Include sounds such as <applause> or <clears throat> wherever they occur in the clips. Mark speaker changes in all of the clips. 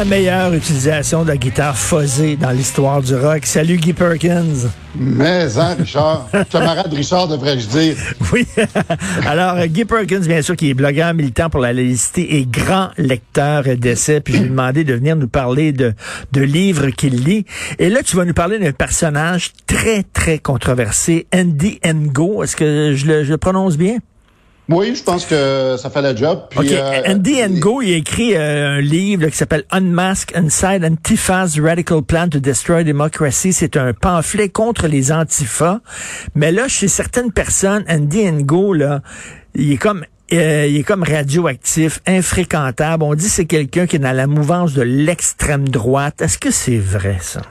Speaker 1: La meilleure utilisation de la guitare fuzzée dans l'histoire du rock. Salut Guy Perkins.
Speaker 2: Mais, hein, Richard? <laughs> Camarade Richard, devrais-je dire?
Speaker 1: Oui. <laughs> Alors, Guy Perkins, bien sûr, qui est blogueur militant pour la laïcité et grand lecteur d'essais. Puis, je lui ai demandé de venir nous parler de, de livres qu'il lit. Et là, tu vas nous parler d'un personnage très, très controversé, Andy Ngo. Est-ce que je le, je le prononce bien?
Speaker 2: Oui, je pense que ça fait le job.
Speaker 1: Puis, euh, Andy Ngo, il a écrit euh, un livre qui s'appelle Unmask Inside Antifa's Radical Plan to Destroy Democracy. C'est un pamphlet contre les antifas. Mais là, chez certaines personnes, Andy Ngo, là, il est comme euh, il est comme radioactif, infréquentable. On dit que c'est quelqu'un qui est dans la mouvance de l'extrême droite. Est-ce que c'est vrai, ça?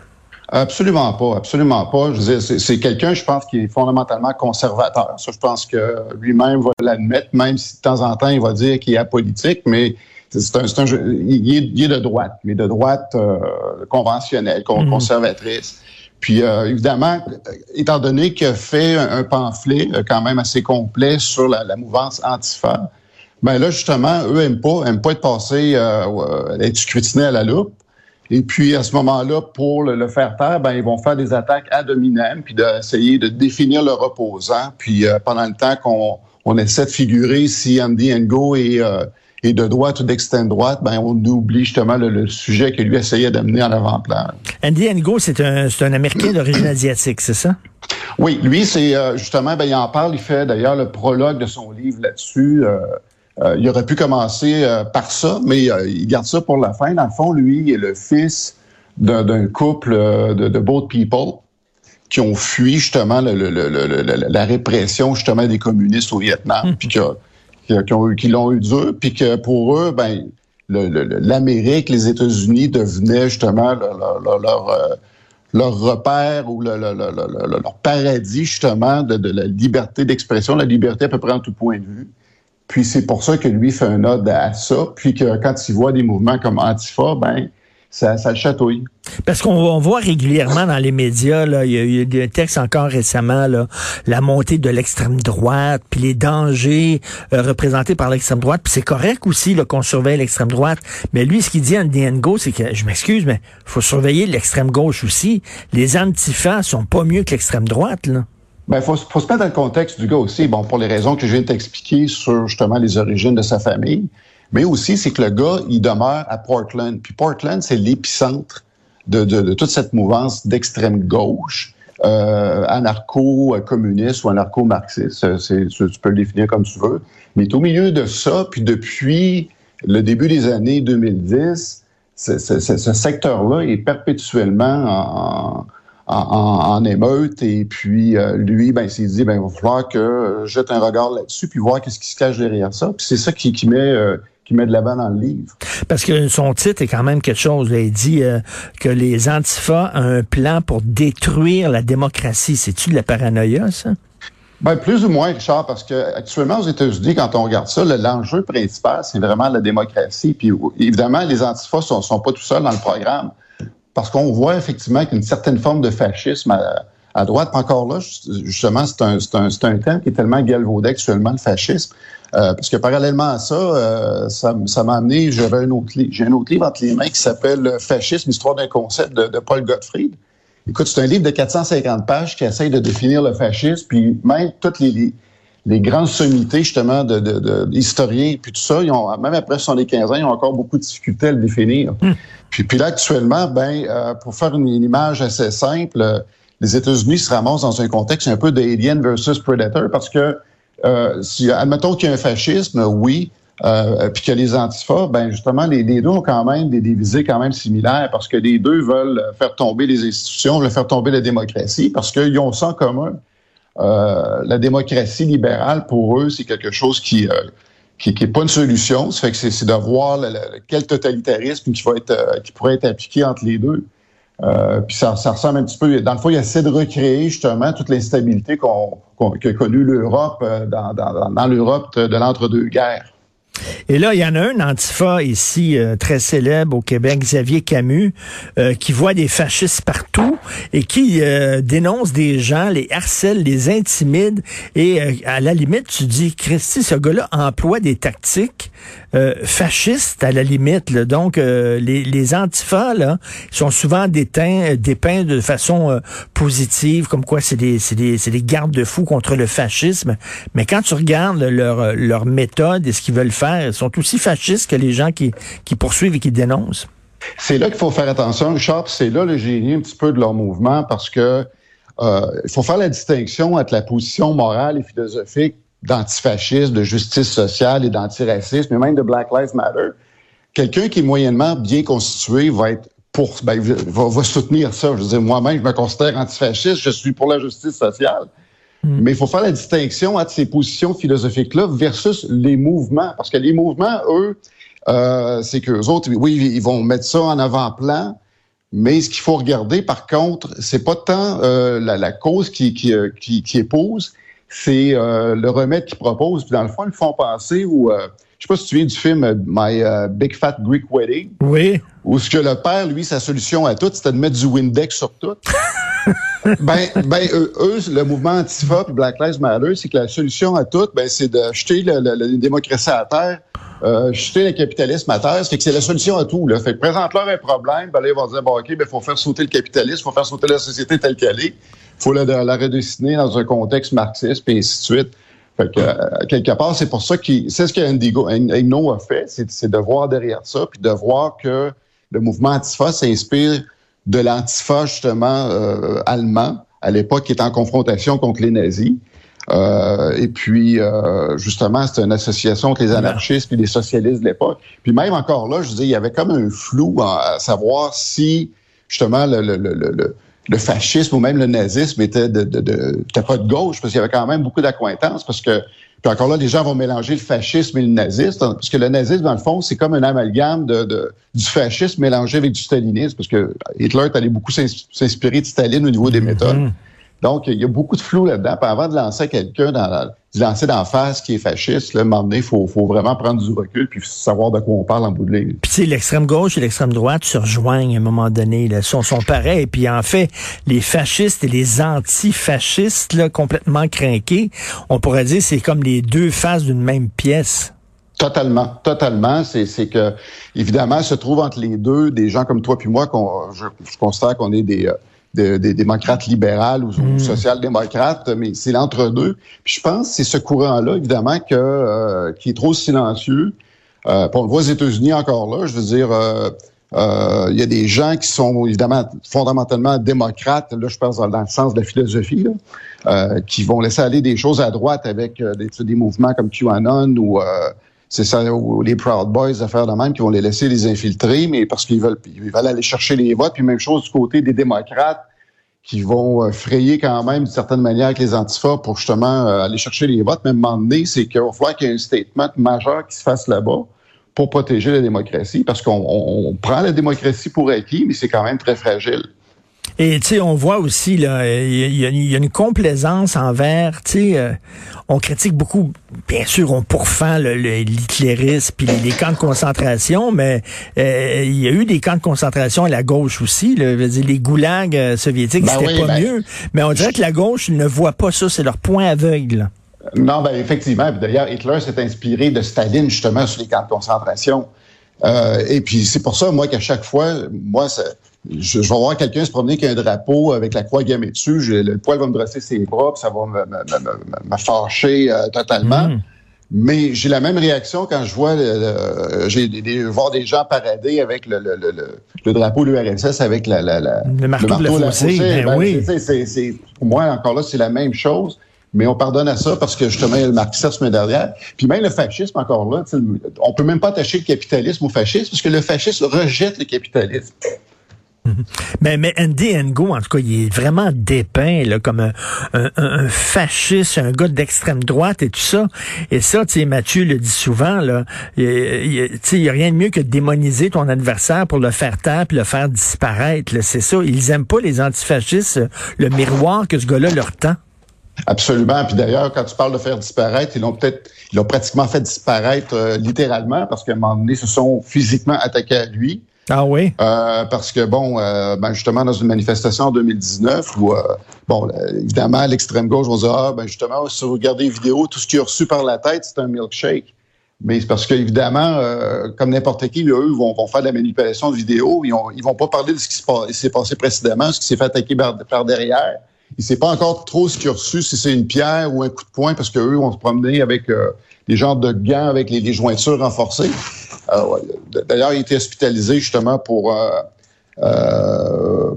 Speaker 2: Absolument pas, absolument pas. Je veux dire, c'est quelqu'un, je pense, qui est fondamentalement conservateur. Ça, je pense que lui-même va l'admettre, même si de temps en temps, il va dire qu'il est apolitique, mais c'est un, un il, est, il, est, de droite, mais de droite euh, conventionnelle, mhm. conservatrice. Puis euh, évidemment, étant donné qu'il a fait un, pamphlet euh, quand même assez complet sur la, la mouvance antifa, ben là justement, eux aiment pas, aiment pas être passés, euh, être scrutinés à la loupe. Et puis, à ce moment-là, pour le, faire taire, ben, ils vont faire des attaques à dominem, puis d'essayer de définir leur opposant. Puis, euh, pendant le temps qu'on on essaie de figurer si Andy Ngo est, euh, est de droite ou d'extrême droite, ben, on oublie justement le, sujet que lui essayait d'amener en avant-plan.
Speaker 1: Andy Ngo, c'est un, un Américain d'origine <clears throat> asiatique, c'est ça?
Speaker 2: Oui, lui, c'est euh, justement, ben, il en parle, il fait d'ailleurs le prologue de son livre là-dessus. Euh, il aurait pu commencer euh, par ça, mais euh, il garde ça pour la fin. Dans le fond, lui, il est le fils d'un couple de, de boat people qui ont fui justement la répression justement des communistes au Vietnam, hmm. puis qui, qui, l'ont eu dur, puis que pour eux, ben l'Amérique, les États-Unis devenaient justement leur, leur, repère ou leur, paradis justement de, de la liberté d'expression, la liberté à peu près en tout point de vue. Puis c'est pour ça que lui fait un ode à ça. Puis que quand il voit des mouvements comme Antifa, ben ça, ça le chatouille.
Speaker 1: Parce qu'on voit régulièrement dans les médias, là, il y a eu des textes encore récemment, là, la montée de l'extrême droite, puis les dangers euh, représentés par l'extrême droite. Puis c'est correct aussi qu'on surveille l'extrême droite. Mais lui, ce qu'il dit en DNGO, c'est que, je m'excuse, mais faut surveiller l'extrême gauche aussi. Les antifas sont pas mieux que l'extrême droite. Là.
Speaker 2: Ben, faut, faut se mettre dans le contexte du gars aussi. Bon, pour les raisons que je viens de t'expliquer sur justement les origines de sa famille, mais aussi c'est que le gars, il demeure à Portland. Puis Portland, c'est l'épicentre de, de, de, toute cette mouvance d'extrême gauche, euh, anarcho-communiste ou anarcho-marxiste. C'est, tu peux le définir comme tu veux. Mais au milieu de ça, puis depuis le début des années 2010, ce, ce, ce secteur-là est perpétuellement en en, émeute. Et puis, euh, lui, ben, il s'est dit, ben, il va falloir que je jette un regard là-dessus, puis voir qu'est-ce qui se cache derrière ça. Puis c'est ça qui, qui met... Euh, qui met de l'avant dans le livre.
Speaker 1: Parce que son titre est quand même quelque chose. il dit euh, que les antifas ont un plan pour détruire la démocratie. C'est-tu de la paranoïa, ça?
Speaker 2: Ben, plus ou moins, Richard, parce que actuellement aux États-Unis, quand on regarde ça, l'enjeu principal, c'est vraiment la démocratie. Puis évidemment, les antifas sont, sont pas tout seuls dans le programme parce qu'on voit effectivement qu'une certaine forme de fascisme à, droite. Encore là, justement, c'est un, un, un, thème qui est tellement galvaudé actuellement, le fascisme. Euh, parce que parallèlement à ça, euh, ça, m'a amené, j'ai un autre livre entre les mains qui s'appelle Fascisme, histoire d'un concept de, Paul Gottfried. Écoute, c'est un livre de 450 pages qui essaye de définir le fascisme, puis même toutes les, les grandes sommités, justement, de, de, d'historiens, puis tout ça, ils ont, même après 75 ans, ils ont encore beaucoup de difficultés à le définir. Hmm. Puis, puis là, actuellement, ben, euh, pour faire une, image assez simple, euh, les États-Unis se ramassent dans un contexte un peu d'Alien versus Predator, parce que, euh, si, admettons qu'il y a un fascisme, oui, euh, puis que les antifas, ben justement, les, les, deux ont quand même des, visées quand même similaires parce que les deux veulent faire tomber les institutions, veulent faire tomber la démocratie parce qu'ils ont ça en commun. Euh, la démocratie libérale, pour eux, c'est quelque chose qui euh, qui, qui pas une solution. Ça fait que c'est de voir quel totalitarisme qui va être euh, qui pourrait être appliqué entre les deux. Euh, puis ça, ça, ressemble un petit peu. Dans le fond, il essaie de recréer justement toute l'instabilité qu'a connue l'Europe dans, dans, dans l'Europe de l'entre-deux-guerres.
Speaker 1: Et là, il y en a un antifa ici euh, très célèbre au Québec, Xavier Camus, euh, qui voit des fascistes partout et qui euh, dénonce des gens, les harcèle, les intimide. Et à la limite, tu dis, Christy, ce gars-là emploie des tactiques fascistes à la limite. Donc, les, les antifas, là, sont souvent dépeints, dépeints de façon positive, comme quoi c'est des, des, des gardes-fous contre le fascisme. Mais quand tu regardes leur, leur méthode et ce qu'ils veulent faire, sont aussi fascistes que les gens qui, qui poursuivent et qui dénoncent?
Speaker 2: C'est là qu'il faut faire attention, Richard. C'est là le génie un petit peu de leur mouvement parce que euh, il faut faire la distinction entre la position morale et philosophique d'antifascisme, de justice sociale et d'antiracisme, et même de Black Lives Matter. Quelqu'un qui est moyennement bien constitué va être pour, ben, va, soutenir ça. Je veux dire, moi-même, je me considère antifasciste, je suis pour la justice sociale. Mm. Mais il faut faire la distinction entre ces positions philosophiques-là versus les mouvements. Parce que les mouvements, eux, euh, c'est qu'eux autres, oui, ils vont mettre ça en avant-plan, mais ce qu'il faut regarder, par contre, c'est pas tant euh, la, la, cause qui, qui, euh, qui, qui épouse, c'est euh, le remède qu'ils proposent. Puis dans le fond, ils font penser ou euh, je sais pas si tu viens du film My Big Fat Greek Wedding.
Speaker 1: Oui.
Speaker 2: Où ce que le père, lui, sa solution à tout, c'était de mettre du Windex sur tout. <laughs> ben, ben eux, le mouvement Antifa et Black Lives Matter, c'est que la solution à tout, ben, c'est de jeter la, démocratie à terre, euh, jeter le capitalisme à terre. que c'est la solution à tout. Là. Fait que présente-leur un problème, ben là, ils vont dire, bon, OK, ben, faut faire sauter le capitalisme, faut faire sauter la société telle qu'elle est. faut la, la redessiner dans un contexte marxiste, et ainsi de suite. Fait que, euh, quelque part, c'est pour ça que c'est ce qu'Indigo a fait, c'est de voir derrière ça, puis de voir que le mouvement Antifa s'inspire de l'antifa, justement, euh, allemand, à l'époque, qui était en confrontation contre les nazis. Euh, et puis, euh, justement, c'était une association entre les anarchistes et les socialistes de l'époque. Puis même encore là, je dis, il y avait comme un flou à savoir si, justement, le, le, le, le fascisme ou même le nazisme était de, de, de, pas de gauche, parce qu'il y avait quand même beaucoup d'accointances, parce que puis encore là, les gens vont mélanger le fascisme et le nazisme, parce que le nazisme, dans le fond, c'est comme un amalgame de, du fascisme mélangé avec du stalinisme, parce que Hitler est allé beaucoup s'inspirer de Staline au niveau des méthodes. Mm-hmm. Donc, il y a beaucoup de flou là-dedans. Avant de lancer quelqu'un dans de lancer d'en face qui est fasciste, là, à il faut, faut vraiment prendre du recul puis savoir de quoi on parle en bout de ligne.
Speaker 1: Puis tu sais, l'extrême gauche et l'extrême droite se rejoignent à un moment donné, là, sont, sont pareils. Puis en fait, les fascistes et les antifascistes, là, complètement craqués, on pourrait dire c'est comme les deux faces d'une même pièce.
Speaker 2: Totalement, totalement. C'est que, évidemment, se trouvent entre les deux des gens comme toi puis moi, qu'on, je, je considère qu'on est des, euh, des démocrates libérales ou, hmm. social-démocrates, mais c'est l'entre-deux. Puis je pense que c'est ce courant-là, évidemment, que euh, qui est trop silencieux. Euh, on le voit aux États-Unis encore là. Je veux dire, euh, euh, il y a des gens qui sont évidemment fondamentalement démocrates. Là, je pense dans, le sens de la philosophie, là, qui vont laisser aller des choses à droite avec des, des mouvements comme QAnon ou c'est ça, les Proud Boys, affaires de même, qui vont les laisser les infiltrer, mais parce qu'ils veulent, ils veulent aller chercher les votes. Puis même chose du côté des démocrates, qui vont euh, frayer quand même d'une certaine manière avec les antifas pour justement euh, aller chercher les votes. Même moment donné, c'est qu'il va falloir qu'il y ait un statement majeur qui se fasse là-bas pour protéger la démocratie, parce qu'on prend la démocratie pour acquis, mais c'est quand même très fragile.
Speaker 1: Et tu sais, on voit aussi là, il y, a une complaisance envers, tu sais, euh, on critique beaucoup, bien sûr, on pourfend l'hitlérisme puis les, camps de concentration, mais euh, il y a eu des camps de concentration à la gauche aussi. Là, dire, les goulags euh, soviétiques, ben c'était pas ben, mieux, mais on dirait que la gauche ne voit pas ça, c'est leur point aveugle.
Speaker 2: Non, ben effectivement. D'ailleurs, Hitler s'est inspiré de Staline justement sur les camps de concentration. et puis c'est pour ça, moi, qu'à chaque fois, moi, ça, je, vais voir quelqu'un se promener avec un drapeau avec la croix gammée dessus, le poil va me brosser ses bras, puis ça va me, fâcher euh, totalement. Hmm. Mais j'ai la même réaction quand je vois j'ai des, voir des gens parader avec le, le, drapeau de l'URSS avec la,
Speaker 1: le marteau, de la, fossée. Ben ben, oui.
Speaker 2: c'est, pour moi, encore là, c'est la même chose. Mais on pardonne à ça parce que justement, il y a le marxisme derrière. Puis même le fascisme, encore là, on peut même pas attacher le capitalisme au fascisme parce que le fascisme rejette le capitalisme.
Speaker 1: Mais, mais Andy Ngo, en tout cas, il est vraiment dépeint là, comme un, un, fasciste, un gars d'extrême droite et tout ça. Et ça, tu sais, Mathieu le dit souvent, là, il n'y a rien de mieux que de démoniser ton adversaire pour le faire taire puis le faire disparaître. C'est ça. Ils aiment pas les antifascistes, le miroir que ce gars-là leur tend.
Speaker 2: Absolument. Puis d'ailleurs, quand tu parles de faire disparaître, ils l'ont peut-être, ils l'ont pratiquement fait disparaître euh, littéralement parce qu'à un moment donné, se sont physiquement attaqués à lui.
Speaker 1: Ah oui?
Speaker 2: Euh, parce que, bon, euh, ben justement, dans une manifestation en 2019, où, euh, bon, évidemment, l'extrême gauche va dire, ah, ben justement, si vous regardez les vidéos, tout ce qui est reçu par la tête, c'est un milkshake. Mais c'est parce qu'évidemment, comme n'importe qui, eux vont, vont, faire de la manipulation de vidéos. Ils, ont, ils vont pas parler de ce qui s'est passé précédemment, ce qui s'est fait attaquer par, derrière. Il sait pas encore trop ce qu'il a reçu, si c'est une pierre ou un coup de poing, parce qu'eux vont se promener avec des genres de gants avec les, les jointures renforcées. Euh, D'ailleurs, il a été hospitalisé justement pour euh, euh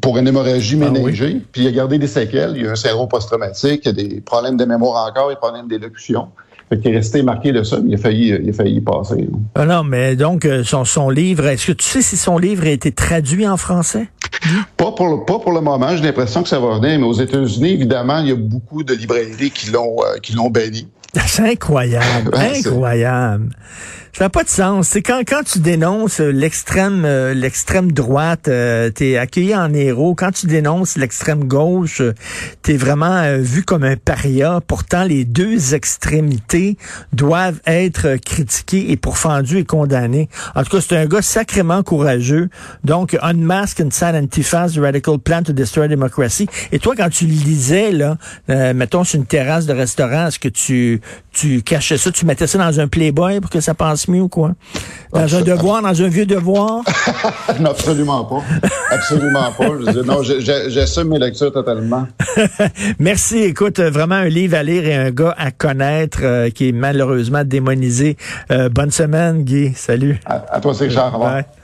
Speaker 2: pour une hémorragie méningée, ah oui? puis il a gardé des séquelles. Il y a un syndrome post-traumatique, il y a des problèmes de mémoire encore, des problèmes d'élocution. Fait qu'il est resté marqué de ça, mais il a failli, il a failli y passer.
Speaker 1: Ah non, mais donc, son, son livre, est-ce que tu sais si son livre a été traduit en français?
Speaker 2: Pas pour, le, pas pour le moment. J'ai l'impression que ça va venir, mais aux États-Unis, évidemment, il y a beaucoup de librairies qui l'ont euh, qui l'ont banni.
Speaker 1: C'est incroyable, incroyable. Ça n'a pas de sens. C'est quand quand tu dénonces l'extrême euh, l'extrême droite, euh, t'es accueilli en héros. Quand tu dénonces l'extrême gauche, euh, t'es vraiment euh, vu comme un paria. Pourtant, les deux extrémités doivent être critiquées et pourfendues et condamnées. En tout cas, c'est un gars sacrément courageux. Donc, Unmask Inside Antifa's Radical Plan to Destroy Democracy. Et toi, quand tu lisais là, euh, mettons sur une terrasse de restaurant, est-ce que tu tu cachais ça, tu mettais ça dans un Playboy pour que ça passe mieux quoi? Dans un devoir, dans un vieux devoir? <laughs>
Speaker 2: non, absolument pas. Absolument pas. Je dis, non, j'assume mes lectures totalement. <laughs>
Speaker 1: Merci. Écoute, vraiment un livre à lire et un gars à connaître euh, qui est malheureusement démonisé. Euh, bonne semaine, Guy. Salut.
Speaker 2: À, à toi, c'est Richard. Au revoir.